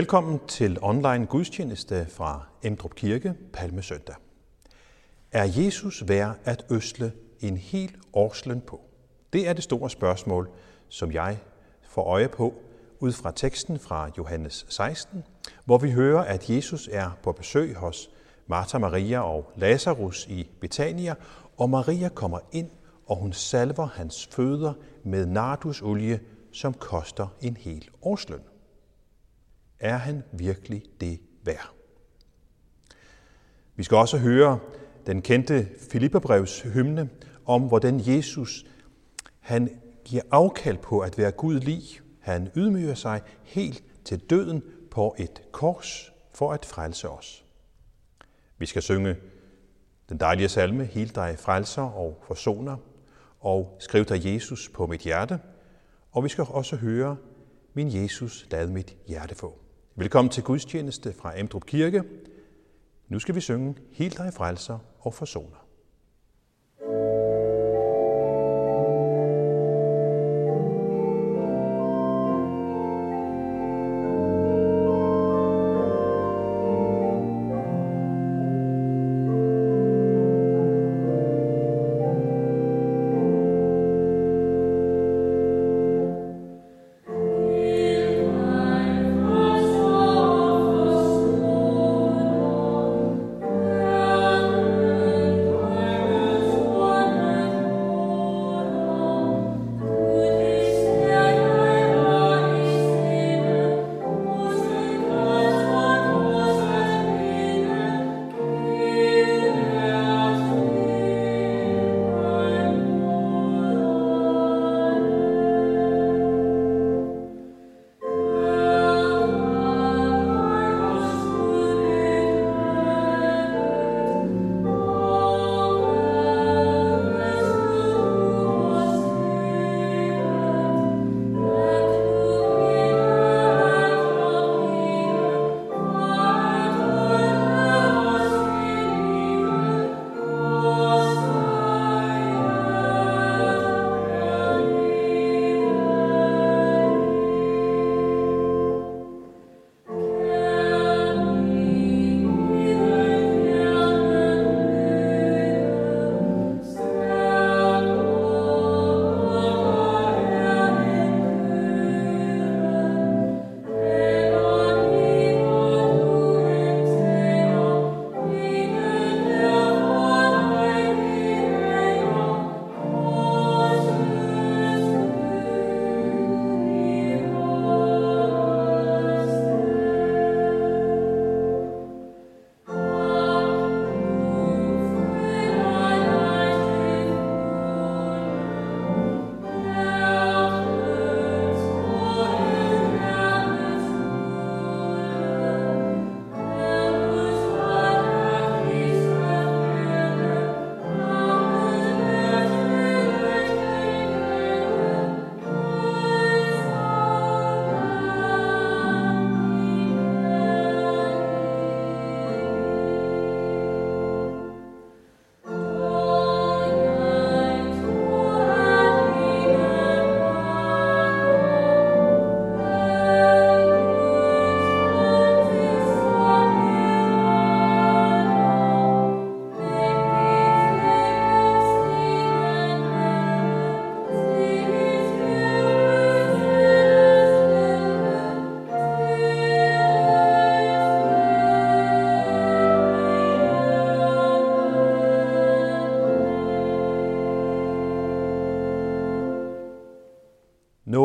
Velkommen til online gudstjeneste fra Emdrup Kirke, Palme Søndag. Er Jesus værd at øsle en hel årsløn på? Det er det store spørgsmål, som jeg får øje på ud fra teksten fra Johannes 16, hvor vi hører, at Jesus er på besøg hos Martha Maria og Lazarus i Betania, og Maria kommer ind, og hun salver hans fødder med nardusolie, som koster en hel årsløn. Er han virkelig det værd? Vi skal også høre den kendte Filipperbrevs hymne om, hvordan Jesus han giver afkald på at være Gud lig. Han ydmyger sig helt til døden på et kors for at frelse os. Vi skal synge den dejlige salme, Helt dig frelser og forsoner, og Skriv dig Jesus på mit hjerte. Og vi skal også høre, Min Jesus, lad mit hjerte få. Velkommen til gudstjeneste fra Amdrup Kirke. Nu skal vi synge Helt dig frelser og forsoner.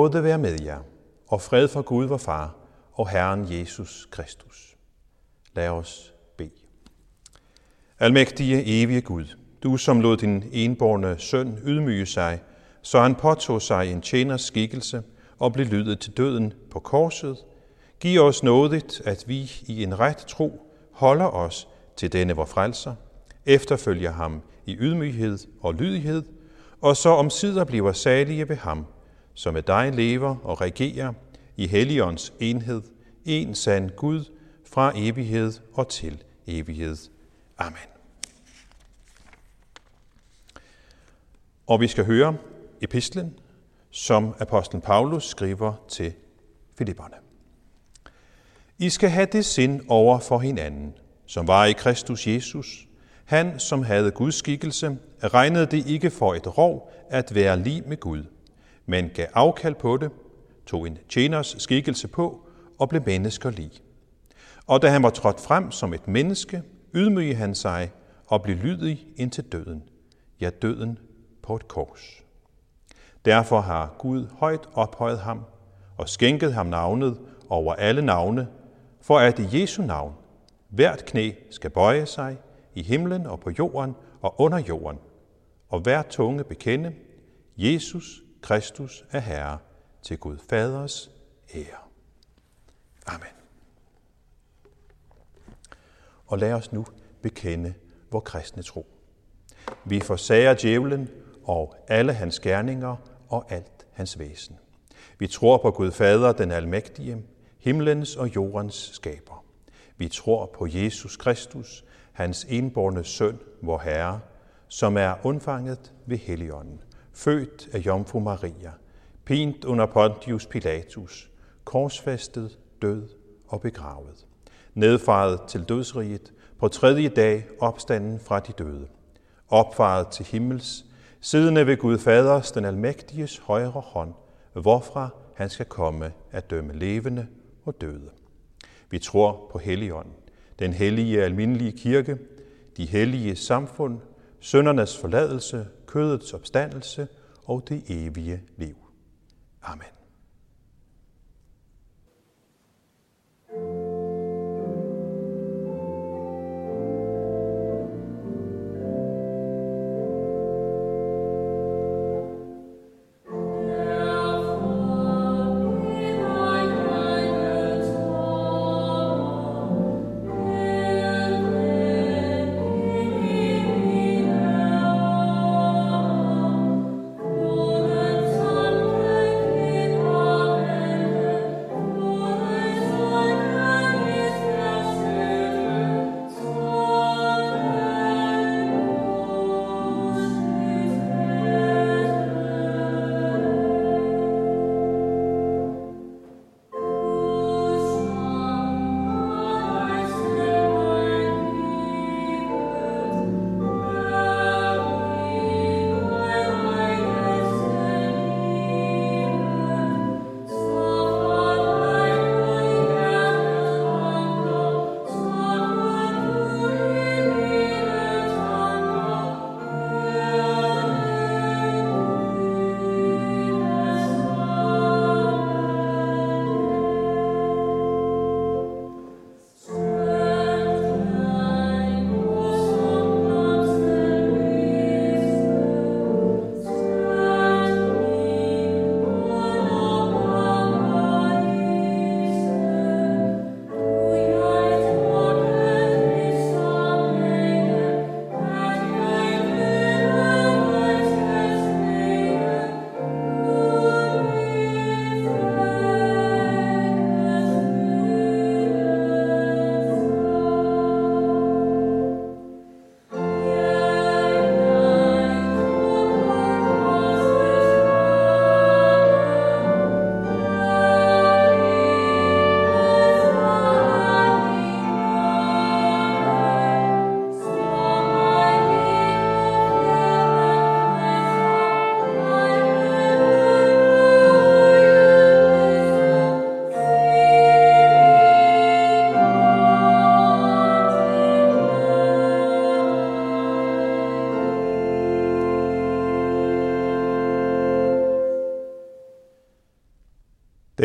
Nåde være med jer, og fred fra Gud vor Far og Herren Jesus Kristus. Lad os bede. Almægtige, evige Gud, du som lod din enborne søn ydmyge sig, så han påtog sig en tjeners skikkelse og blev lydet til døden på korset, giv os nådigt, at vi i en ret tro holder os til denne vor frelser, efterfølger ham i ydmyghed og lydighed, og så omsider bliver salige ved ham, som med dig lever og regerer i Helligåndens enhed, en sand Gud, fra evighed og til evighed. Amen. Og vi skal høre epistlen, som apostlen Paulus skriver til Filipperne. I skal have det sind over for hinanden, som var i Kristus Jesus. Han, som havde Guds skikkelse, regnede det ikke for et rov at være lig med Gud, men gav afkald på det, tog en tjeners skikkelse på og blev menneskerlig. Og da han var trådt frem som et menneske, ydmygede han sig og blev lydig indtil døden, ja døden på et kors. Derfor har Gud højt ophøjet ham og skænket ham navnet over alle navne, for at i Jesu navn hvert knæ skal bøje sig i himlen og på jorden og under jorden, og hver tunge bekende, Jesus Kristus er Herre til Gud Faders ære. Amen. Og lad os nu bekende vor kristne tro. Vi forsager djævlen og alle hans gerninger og alt hans væsen. Vi tror på Gud Fader, den almægtige, himlens og jordens skaber. Vi tror på Jesus Kristus, hans enborne søn, vor Herre, som er undfanget ved Helligånden, født af Jomfru Maria, pint under Pontius Pilatus, korsfæstet, død og begravet, nedfaret til dødsriget, på tredje dag opstanden fra de døde, opfaret til himmels, siddende ved Gud Faders, den almægtiges højre hånd, hvorfra han skal komme at dømme levende og døde. Vi tror på Helligånden, den hellige almindelige kirke, de hellige samfund, søndernes forladelse, kødets opstandelse og det evige liv. Amen.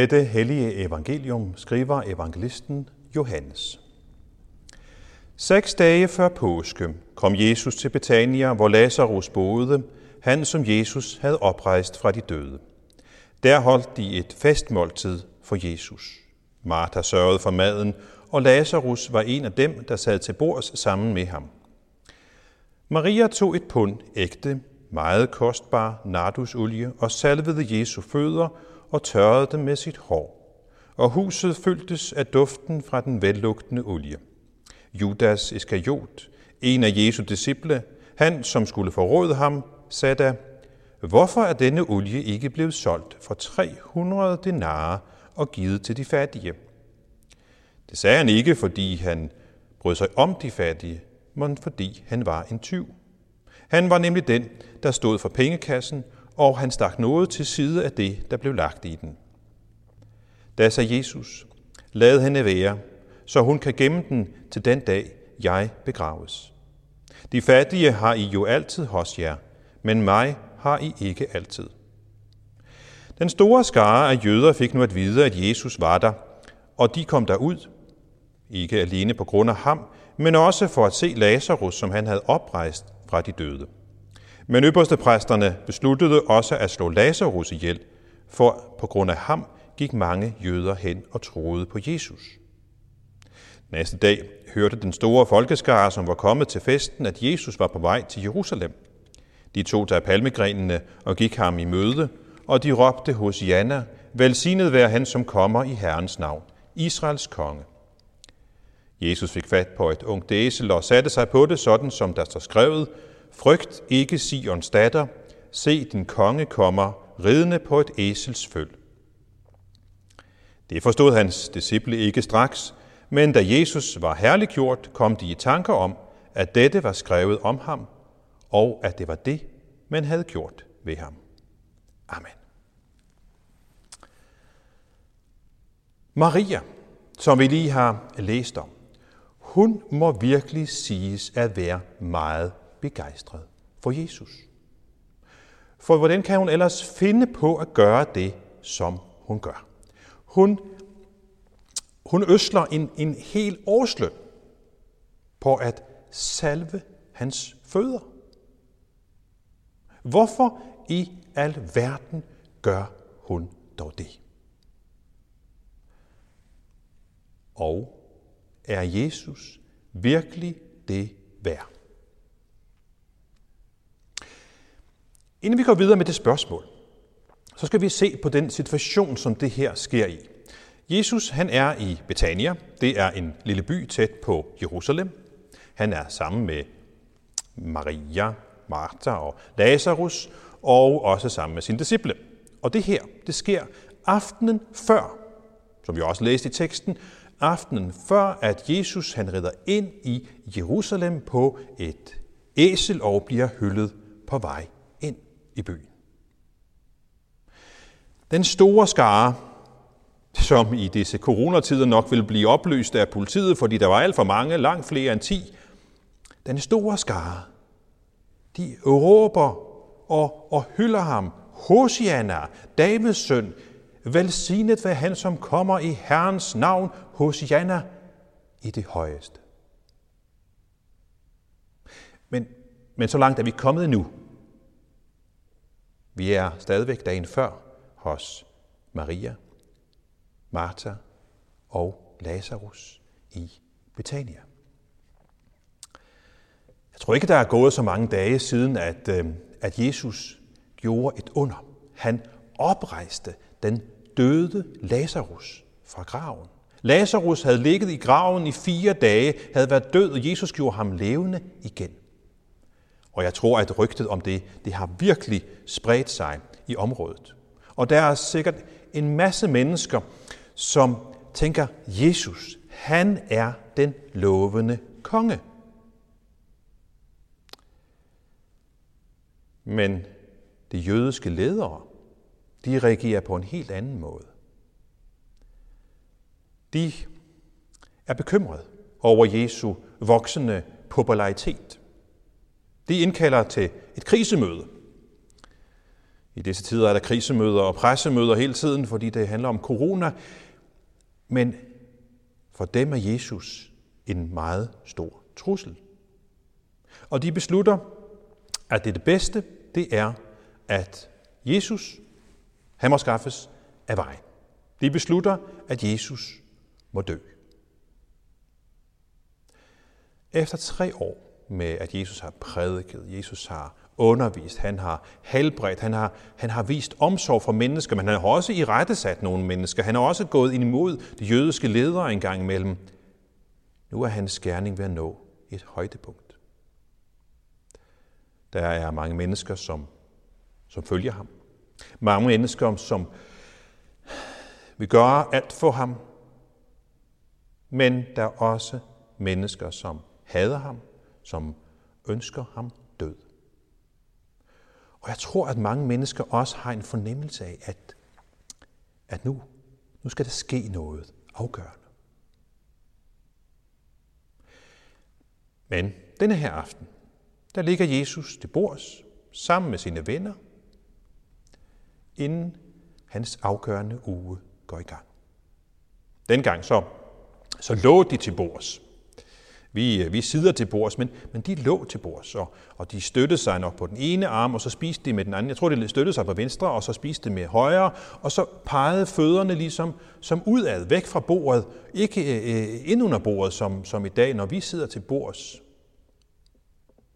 Dette hellige evangelium skriver evangelisten Johannes. Seks dage før påske kom Jesus til Betania, hvor Lazarus boede, han som Jesus havde oprejst fra de døde. Der holdt de et festmåltid for Jesus. Martha sørgede for maden, og Lazarus var en af dem, der sad til bords sammen med ham. Maria tog et pund ægte, meget kostbar nardusolie og salvede Jesu fødder og tørrede dem med sit hår. Og huset fyldtes af duften fra den vellugtende olie. Judas Iskariot, en af Jesu disciple, han som skulle forråde ham, sagde da, Hvorfor er denne olie ikke blevet solgt for 300 denarer og givet til de fattige? Det sagde han ikke, fordi han brød sig om de fattige, men fordi han var en tyv. Han var nemlig den, der stod for pengekassen, og han stak noget til side af det, der blev lagt i den. Da sagde Jesus, lad hende være, så hun kan gemme den til den dag, jeg begraves. De fattige har I jo altid hos jer, men mig har I ikke altid. Den store skare af jøder fik nu at vide, at Jesus var der, og de kom derud, ikke alene på grund af ham, men også for at se Lazarus, som han havde oprejst fra de døde. Men øverste præsterne besluttede også at slå Lazarus ihjel, for på grund af ham gik mange jøder hen og troede på Jesus. Næste dag hørte den store folkeskare, som var kommet til festen, at Jesus var på vej til Jerusalem. De tog der palmegrenene og gik ham i møde, og de råbte hos Janna, velsignet være han, som kommer i Herrens navn, Israels konge. Jesus fik fat på et ungt æsel og satte sig på det, sådan som der står skrevet, Frygt ikke Sions datter, se din konge kommer, ridende på et æsels føl. Det forstod hans disciple ikke straks, men da Jesus var herliggjort, kom de i tanker om, at dette var skrevet om ham, og at det var det, man havde gjort ved ham. Amen. Maria, som vi lige har læst om, hun må virkelig siges at være meget begejstret for Jesus. For hvordan kan hun ellers finde på at gøre det, som hun gør? Hun, hun øsler en, en hel årsløn på at salve hans fødder. Hvorfor i al verden gør hun dog det? Og er Jesus virkelig det værd? Inden vi går videre med det spørgsmål, så skal vi se på den situation, som det her sker i. Jesus han er i Betania. Det er en lille by tæt på Jerusalem. Han er sammen med Maria, Martha og Lazarus, og også sammen med sine disciple. Og det her, det sker aftenen før, som vi også læste i teksten, aftenen før, at Jesus han rider ind i Jerusalem på et æsel og bliver hyldet på vej i byen. Den store skare, som i disse coronatider nok vil blive opløst af politiet, fordi der var alt for mange, langt flere end 10, den store skare, de råber og, og hylder ham, Hosianna, Davids søn, velsignet være han, som kommer i Herrens navn, Hosianna i det højeste. Men, men så langt er vi kommet nu. Vi er stadigvæk dagen før hos Maria, Martha og Lazarus i Betania. Jeg tror ikke, der er gået så mange dage siden, at, øh, at Jesus gjorde et under. Han oprejste den døde Lazarus fra graven. Lazarus havde ligget i graven i fire dage, havde været død, og Jesus gjorde ham levende igen. Og jeg tror, at rygtet om det, det har virkelig spredt sig i området. Og der er sikkert en masse mennesker, som tænker, Jesus, han er den lovende konge. Men de jødiske ledere, de reagerer på en helt anden måde. De er bekymrede over Jesu voksende popularitet. De indkalder til et krisemøde. I disse tider er der krisemøder og pressemøder hele tiden, fordi det handler om corona. Men for dem er Jesus en meget stor trussel. Og de beslutter, at det, det bedste, det er, at Jesus, han må skaffes af vejen. De beslutter, at Jesus må dø. Efter tre år med, at Jesus har prædiket, Jesus har undervist, han har helbredt, han har, han har vist omsorg for mennesker, men han har også i rette sat nogle mennesker. Han har også gået imod de jødiske ledere en gang imellem. Nu er hans gerning ved at nå et højdepunkt. Der er mange mennesker, som, som følger ham. Mange mennesker, som vil gøre alt for ham, men der er også mennesker, som hader ham, som ønsker ham død. Og jeg tror, at mange mennesker også har en fornemmelse af, at, at nu, nu skal der ske noget afgørende. Men denne her aften, der ligger Jesus til bords sammen med sine venner, inden hans afgørende uge går i gang. Dengang så, så lå de til bords. Vi, øh, vi sidder til bords, men, men de lå til bords, og, og de støttede sig nok på den ene arm, og så spiste de med den anden. Jeg tror, de støttede sig på venstre, og så spiste de med højre, og så pegede fødderne ligesom som udad, væk fra bordet, ikke øh, øh ind under bordet, som, som i dag, når vi sidder til bords.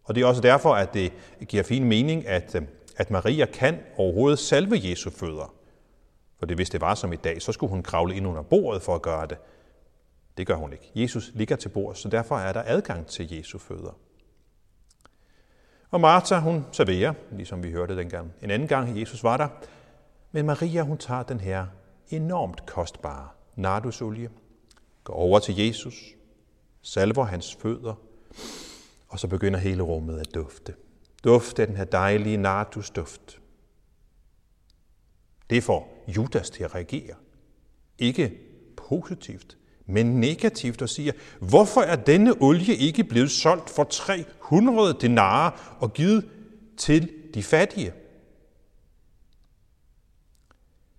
Og det er også derfor, at det giver fin mening, at, øh, at Maria kan overhovedet salve Jesu fødder. For det, hvis det var som i dag, så skulle hun kravle ind under bordet for at gøre det. Det gør hun ikke. Jesus ligger til bord, så derfor er der adgang til Jesu fødder. Og Martha, hun serverer, ligesom vi hørte dengang. En anden gang, Jesus var der. Men Maria, hun tager den her enormt kostbare nardusolie, går over til Jesus, salver hans fødder, og så begynder hele rummet at dufte. Duft af den her dejlige nardusduft. Det får Judas til at reagere. Ikke positivt, men negativt og siger, hvorfor er denne olie ikke blevet solgt for 300 denarer og givet til de fattige?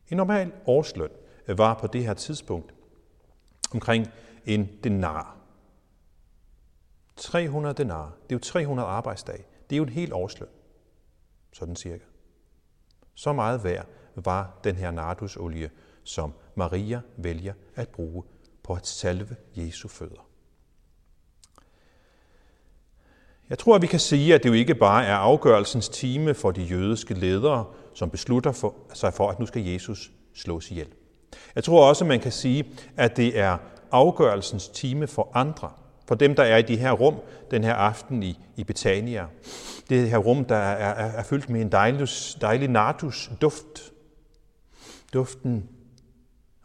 En normal årsløn var på det her tidspunkt omkring en denar. 300 denar, det er jo 300 arbejdsdage. Det er jo en helt årsløn, sådan cirka. Så meget værd var den her nardusolie, som Maria vælger at bruge på at salve Jesu fødder. Jeg tror, at vi kan sige, at det jo ikke bare er afgørelsens time for de jødiske ledere, som beslutter for, sig for, at nu skal Jesus slås ihjel. Jeg tror også, at man kan sige, at det er afgørelsens time for andre, for dem, der er i de her rum den her aften i, i Betania. Det her rum, der er, er, er fyldt med en dejlig, dejlig nardus duft. Duften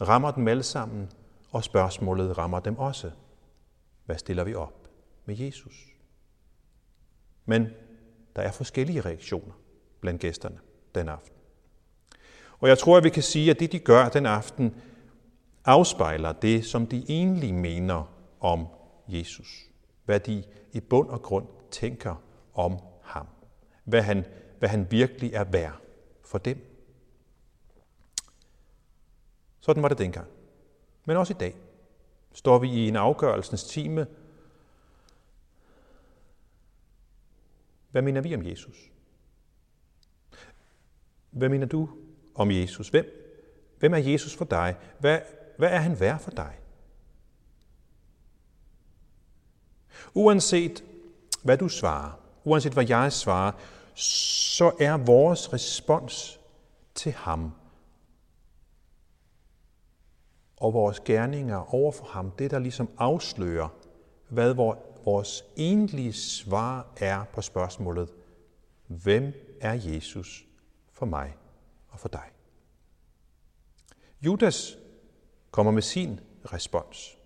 rammer dem alle sammen og spørgsmålet rammer dem også. Hvad stiller vi op med Jesus? Men der er forskellige reaktioner blandt gæsterne den aften. Og jeg tror, at vi kan sige, at det, de gør den aften, afspejler det, som de egentlig mener om Jesus. Hvad de i bund og grund tænker om ham. Hvad han, hvad han virkelig er værd for dem. Sådan var det dengang. Men også i dag står vi i en afgørelsens time. Hvad mener vi om Jesus? Hvad mener du om Jesus? Hvem, hvem er Jesus for dig? Hvad, hvad er han værd for dig? Uanset hvad du svarer, uanset hvad jeg svarer, så er vores respons til ham og vores gerninger over for ham, det der ligesom afslører, hvad vores egentlige svar er på spørgsmålet, hvem er Jesus for mig og for dig? Judas kommer med sin respons.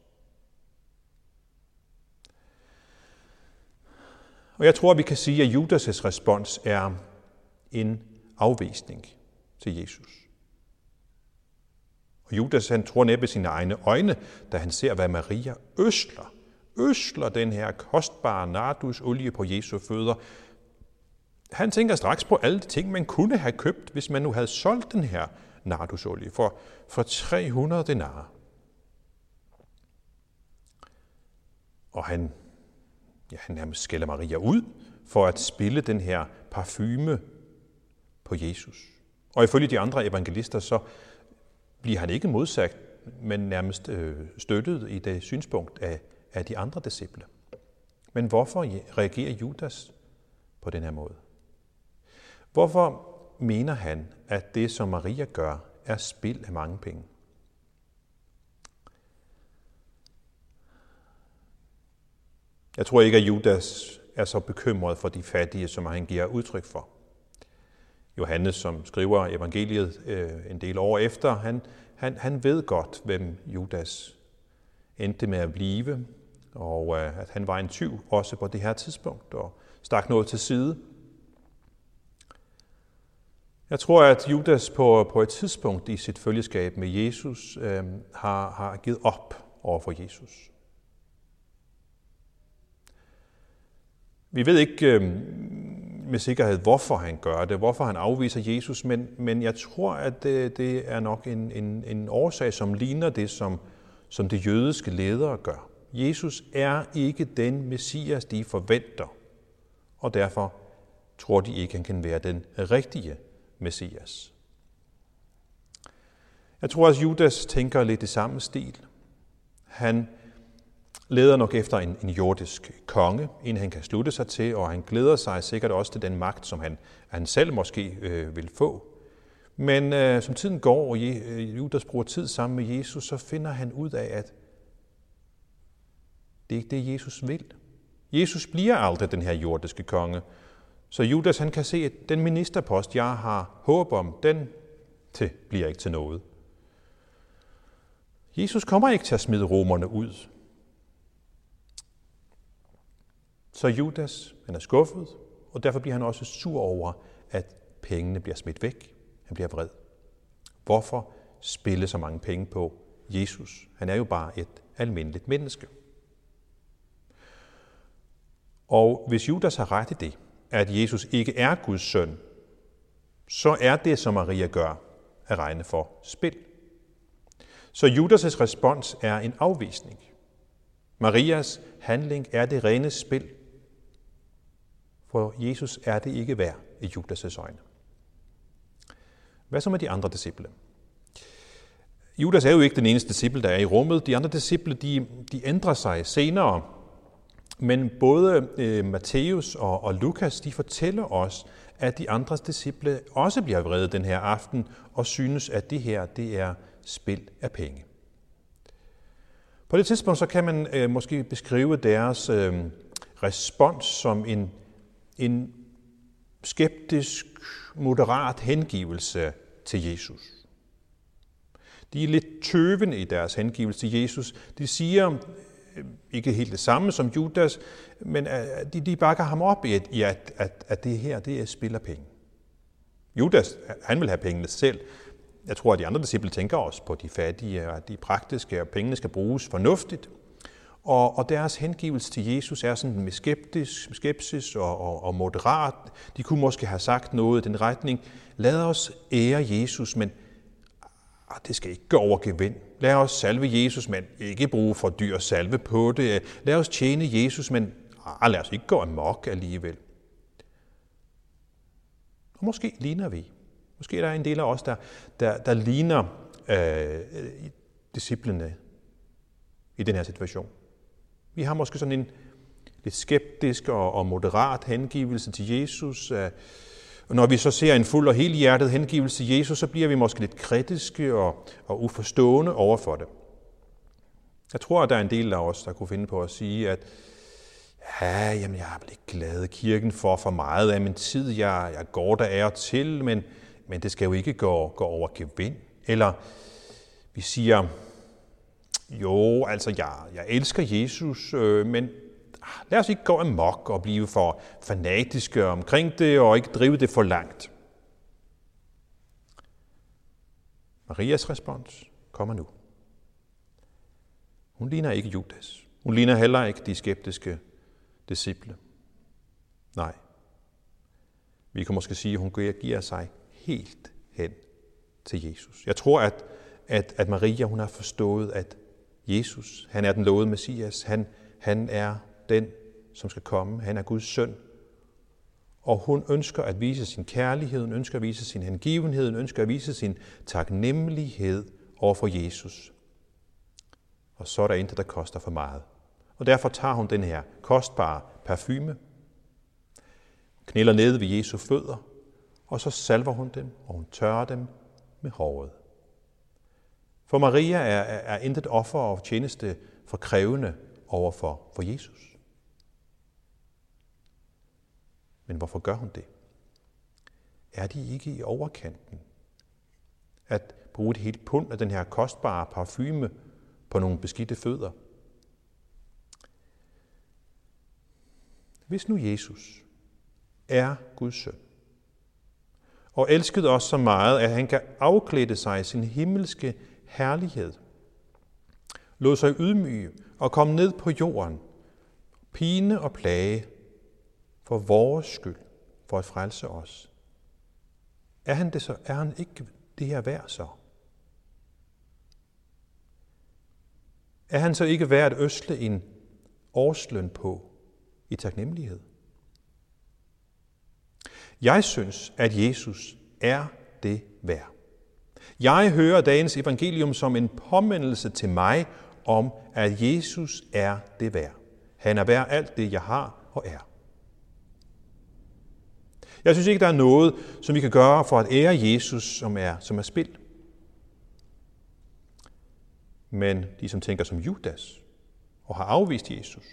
Og jeg tror, at vi kan sige, at Judas' respons er en afvisning til Jesus. Og Judas han tror næppe sine egne øjne, da han ser, hvad Maria øsler. Øsler den her kostbare nardusolie på Jesu fødder. Han tænker straks på alle de ting, man kunne have købt, hvis man nu havde solgt den her nardusolie for, for 300 denarer. Og han, ja, han nærmest skælder Maria ud for at spille den her parfume på Jesus. Og ifølge de andre evangelister, så, bliver han ikke modsagt, men nærmest øh, støttet i det synspunkt af, af de andre disciple. Men hvorfor reagerer Judas på den her måde? Hvorfor mener han, at det, som Maria gør, er spild af mange penge? Jeg tror ikke, at Judas er så bekymret for de fattige, som han giver udtryk for. Johannes, som skriver evangeliet øh, en del år efter, han, han, han ved godt, hvem Judas endte med at blive, og øh, at han var en tyv også på det her tidspunkt, og stak noget til side. Jeg tror, at Judas på, på et tidspunkt i sit følgeskab med Jesus øh, har, har givet op over for Jesus. Vi ved ikke øh, med sikkerhed, hvorfor han gør det, hvorfor han afviser Jesus, men, men jeg tror, at det, det er nok en, en, en årsag, som ligner det, som, som de jødiske ledere gør. Jesus er ikke den messias, de forventer, og derfor tror de ikke, han kan være den rigtige messias. Jeg tror, også, Judas tænker lidt i samme stil. Han leder nok efter en, en jordisk konge, en han kan slutte sig til, og han glæder sig sikkert også til den magt, som han, han selv måske øh, vil få. Men øh, som tiden går, og øh, Judas bruger tid sammen med Jesus, så finder han ud af, at det er ikke det, Jesus vil. Jesus bliver aldrig den her jordiske konge. Så Judas han kan se, at den ministerpost, jeg har håb om, den til, bliver ikke til noget. Jesus kommer ikke til at smide romerne ud. Så Judas, han er skuffet, og derfor bliver han også sur over, at pengene bliver smidt væk. Han bliver vred. Hvorfor spille så mange penge på Jesus? Han er jo bare et almindeligt menneske. Og hvis Judas har ret i det, at Jesus ikke er Guds søn, så er det, som Maria gør, at regne for spil. Så Judas' respons er en afvisning. Marias handling er det rene spil. For Jesus er det ikke værd i Judas' øjne. Hvad så med de andre disciple? Judas er jo ikke den eneste disciple, der er i rummet. De andre disciple, de, de ændrer sig senere. Men både øh, Matthæus og, og Lukas, de fortæller os, at de andre disciple også bliver vrede den her aften og synes, at det her det er spil af penge. På det tidspunkt så kan man øh, måske beskrive deres øh, respons som en, en skeptisk, moderat hengivelse til Jesus. De er lidt tøvende i deres hengivelse til Jesus. De siger øh, ikke helt det samme som Judas, men øh, de, de bakker ham op i, at, i at, at, at det her det er spil penge. Judas, han vil have pengene selv. Jeg tror, at de andre disciple tænker også på de fattige og at de praktiske, og pengene skal bruges fornuftigt. Og, og deres hengivelse til Jesus er sådan med skeptisk, skepsis og, og, og moderat. De kunne måske have sagt noget i den retning. Lad os ære Jesus, men ah, det skal ikke gå over gevind. Lad os salve Jesus, men ikke bruge for dyr salve på det. Lad os tjene Jesus, men ah, lad os ikke gå amok alligevel. Og måske ligner vi. Måske der er en del af os, der, der, der ligner øh, disciplene i den her situation. Vi har måske sådan en lidt skeptisk og, og moderat hengivelse til Jesus. Og når vi så ser en fuld og helhjertet hengivelse til Jesus, så bliver vi måske lidt kritiske og, og uforstående over for det. Jeg tror, at der er en del af os, der kunne finde på at sige, at ja, jamen, jeg har ikke glad kirken for for meget af min tid. Jeg, jeg går der er til, men, men det skal jo ikke gå, gå over gevind. Eller vi siger, jo, altså jeg, jeg elsker Jesus, øh, men lad os ikke gå amok og blive for fanatiske omkring det og ikke drive det for langt. Marias respons kommer nu. Hun ligner ikke Judas. Hun ligner heller ikke de skeptiske disciple. Nej. Vi kan måske sige, at hun giver sig helt hen til Jesus. Jeg tror, at, at, at Maria hun har forstået, at Jesus, han er den lovede Messias. Han, han er den, som skal komme. Han er Guds søn. Og hun ønsker at vise sin kærlighed, hun ønsker at vise sin hengivenhed, hun ønsker at vise sin taknemmelighed over for Jesus. Og så er der intet, der koster for meget. Og derfor tager hun den her kostbare parfume, knæler ned ved Jesu fødder, og så salver hun dem, og hun tørrer dem med håret. For Maria er, er, er intet offer og tjeneste for krævende overfor for Jesus. Men hvorfor gør hun det? Er de ikke i overkanten? At bruge et helt pund af den her kostbare parfume på nogle beskidte fødder. Hvis nu Jesus er Guds søn, og elskede os så meget, at han kan afklæde sig sin himmelske herlighed, lod sig ydmyge og kom ned på jorden, pine og plage, for vores skyld, for at frelse os. Er han, det så, er han ikke det her værd så? Er han så ikke værd at øsle en årsløn på i taknemmelighed? Jeg synes, at Jesus er det værd. Jeg hører dagens evangelium som en påmindelse til mig om, at Jesus er det værd. Han er værd alt det, jeg har og er. Jeg synes ikke, der er noget, som vi kan gøre for at ære Jesus, som er, som er spild. Men de, som tænker som Judas og har afvist Jesus,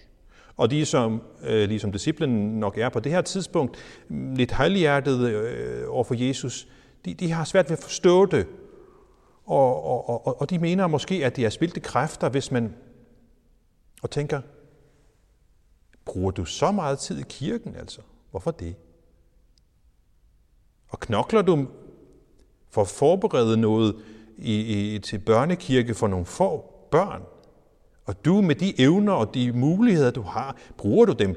og de, som øh, ligesom disciplen nok er på det her tidspunkt, mm, lidt halvhjertet øh, over for Jesus, de, de har svært ved at forstå det. Og, og, og, og de mener måske, at det er spildte kræfter, hvis man og tænker, bruger du så meget tid i kirken altså? Hvorfor det? Og knokler du for at forberede noget i, i, til børnekirke for nogle få børn? Og du med de evner og de muligheder, du har, bruger du dem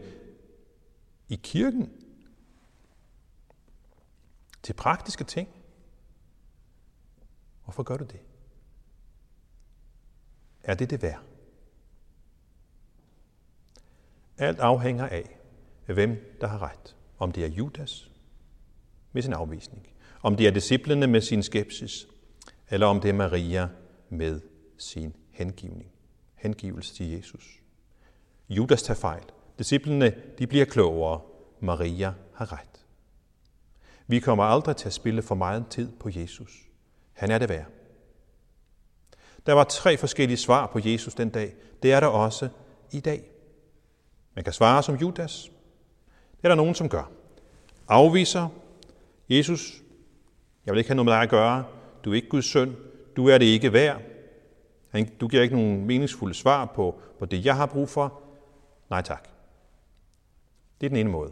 i kirken? Til praktiske ting? Hvorfor gør du det? Er det det værd? Alt afhænger af, hvem der har ret. Om det er Judas med sin afvisning, om det er disciplene med sin skepsis, eller om det er Maria med sin hengivning hengivelse til Jesus. Judas tager fejl. Disciplene de bliver klogere. Maria har ret. Vi kommer aldrig til at spille for meget tid på Jesus. Han er det værd. Der var tre forskellige svar på Jesus den dag. Det er der også i dag. Man kan svare som Judas. Det er der nogen, som gør. Afviser Jesus. Jeg vil ikke have noget med dig at gøre. Du er ikke Guds søn. Du er det ikke værd. Du giver ikke nogen meningsfulde svar på, på det, jeg har brug for. Nej tak. Det er den ene måde.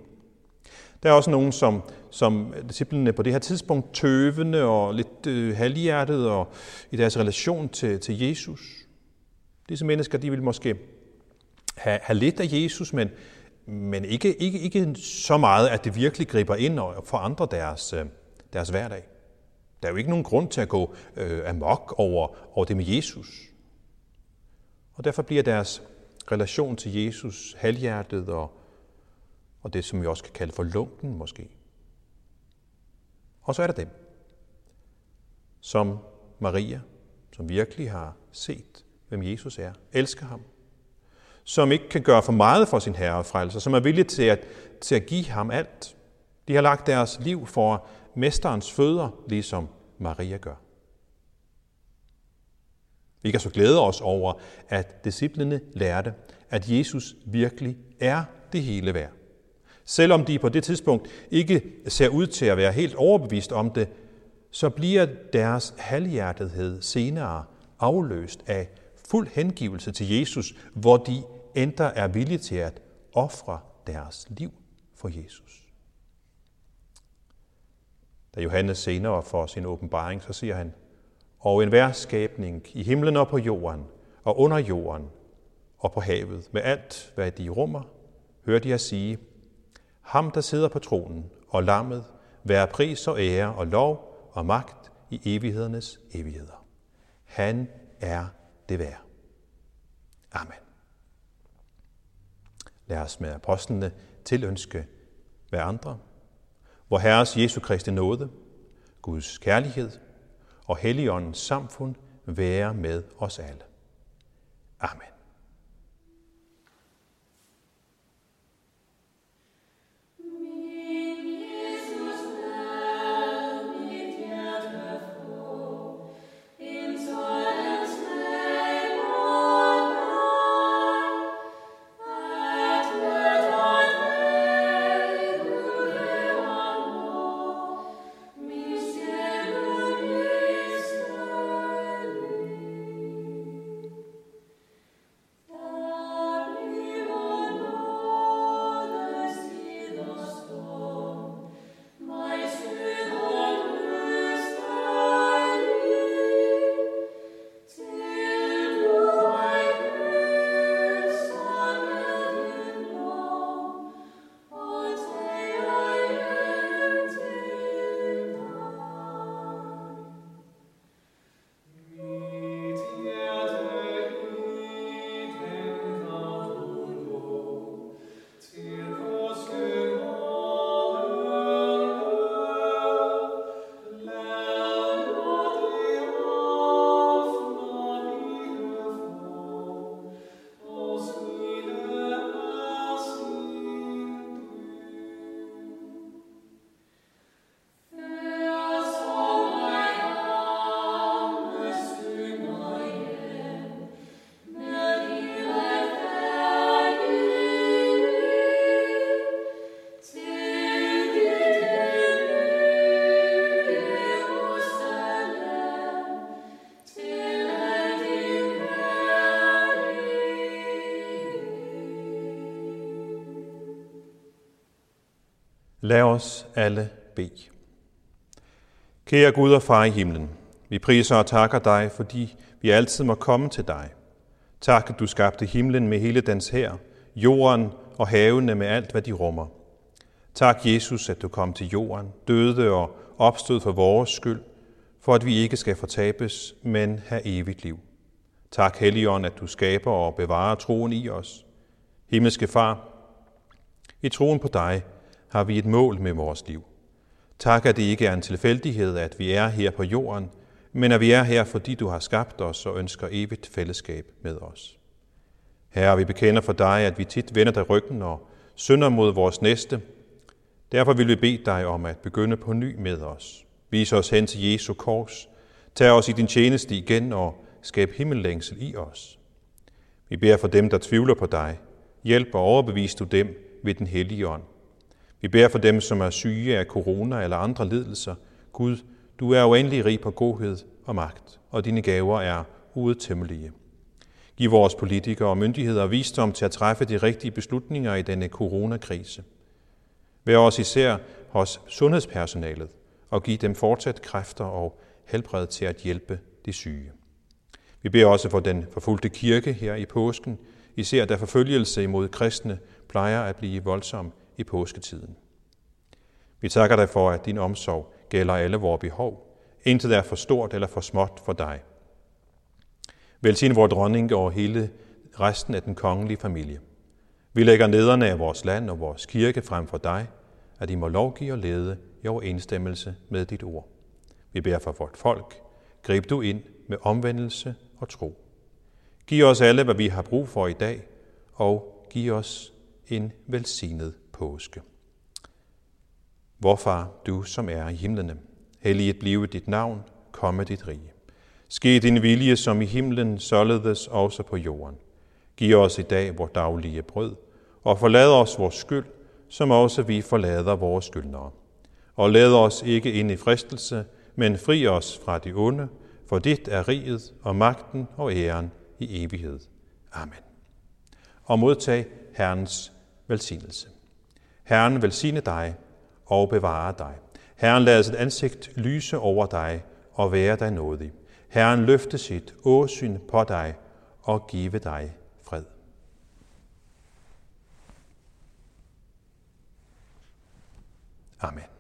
Der er også nogen, som, som disciplinerne på det her tidspunkt tøvende og lidt øh, halvhjertet og i deres relation til, til Jesus. Disse mennesker, de vil måske have, have lidt af Jesus, men, men ikke, ikke, ikke så meget, at det virkelig griber ind og forandrer deres, øh, deres hverdag. Der er jo ikke nogen grund til at gå øh, amok over, over det med Jesus. Og derfor bliver deres relation til Jesus halvhjertet og, og det, som vi også kan kalde for lunken måske. Og så er der dem, som Maria, som virkelig har set, hvem Jesus er, elsker ham, som ikke kan gøre for meget for sin herre og frelser, som er villige til at, til at give ham alt. De har lagt deres liv for mesterens fødder, ligesom Maria gør. Vi kan så glæde os over, at disciplene lærte, at Jesus virkelig er det hele værd. Selvom de på det tidspunkt ikke ser ud til at være helt overbevist om det, så bliver deres halvhjertethed senere afløst af fuld hengivelse til Jesus, hvor de endda er villige til at ofre deres liv for Jesus. Da Johannes senere får sin åbenbaring, så siger han, og enhver skabning i himlen og på jorden og under jorden og på havet med alt, hvad de rummer, hører de at sige, ham, der sidder på tronen og lammet, være pris og ære og lov og magt i evighedernes evigheder. Han er det værd. Amen. Lad os med apostlene tilønske hver andre, hvor Herres Jesu Kristi nåde, Guds kærlighed og Helligåndens samfund være med os alle. Amen. Lad os alle bede. Kære Gud og Far i himlen, vi priser og takker dig, fordi vi altid må komme til dig. Tak, at du skabte himlen med hele dens her, jorden og havene med alt, hvad de rummer. Tak, Jesus, at du kom til jorden, døde og opstod for vores skyld, for at vi ikke skal fortabes, men have evigt liv. Tak, Helligånd, at du skaber og bevarer troen i os. Himmelske Far, i troen på dig har vi et mål med vores liv. Tak, at det ikke er en tilfældighed, at vi er her på jorden, men at vi er her, fordi du har skabt os og ønsker evigt fællesskab med os. Herre, vi bekender for dig, at vi tit vender dig ryggen og synder mod vores næste. Derfor vil vi bede dig om at begynde på ny med os. Vis os hen til Jesu kors. Tag os i din tjeneste igen og skab himmellængsel i os. Vi beder for dem, der tvivler på dig. Hjælp og overbevis du dem ved den hellige ånd. Vi beder for dem, som er syge af corona eller andre lidelser. Gud, du er uendelig rig på godhed og magt, og dine gaver er uudtømmelige. Giv vores politikere og myndigheder visdom til at træffe de rigtige beslutninger i denne coronakrise. Vær os især hos sundhedspersonalet og giv dem fortsat kræfter og helbred til at hjælpe de syge. Vi beder også for den forfulgte kirke her i påsken, især da forfølgelse imod kristne plejer at blive voldsom i påsketiden. Vi takker dig for, at din omsorg gælder alle vores behov. Intet er for stort eller for småt for dig. Velsign vores dronning over hele resten af den kongelige familie. Vi lægger nederne af vores land og vores kirke frem for dig, at I må lovgive og lede i overensstemmelse med dit ord. Vi beder for vort folk. Grib du ind med omvendelse og tro. Giv os alle, hvad vi har brug for i dag, og giv os en velsignet påske. Vorfar, du som er i himlene, helliget blive dit navn, komme dit rige. Ske din vilje som i himlen, således også på jorden. Giv os i dag vores daglige brød, og forlad os vores skyld, som også vi forlader vores skyldnere. Og lad os ikke ind i fristelse, men fri os fra de onde, for dit er riget og magten og æren i evighed. Amen. Og modtag Herrens velsignelse. Herren velsigne dig og bevare dig. Herren lader sit ansigt lyse over dig og være dig nådig. Herren løfte sit åsyn på dig og give dig fred. Amen.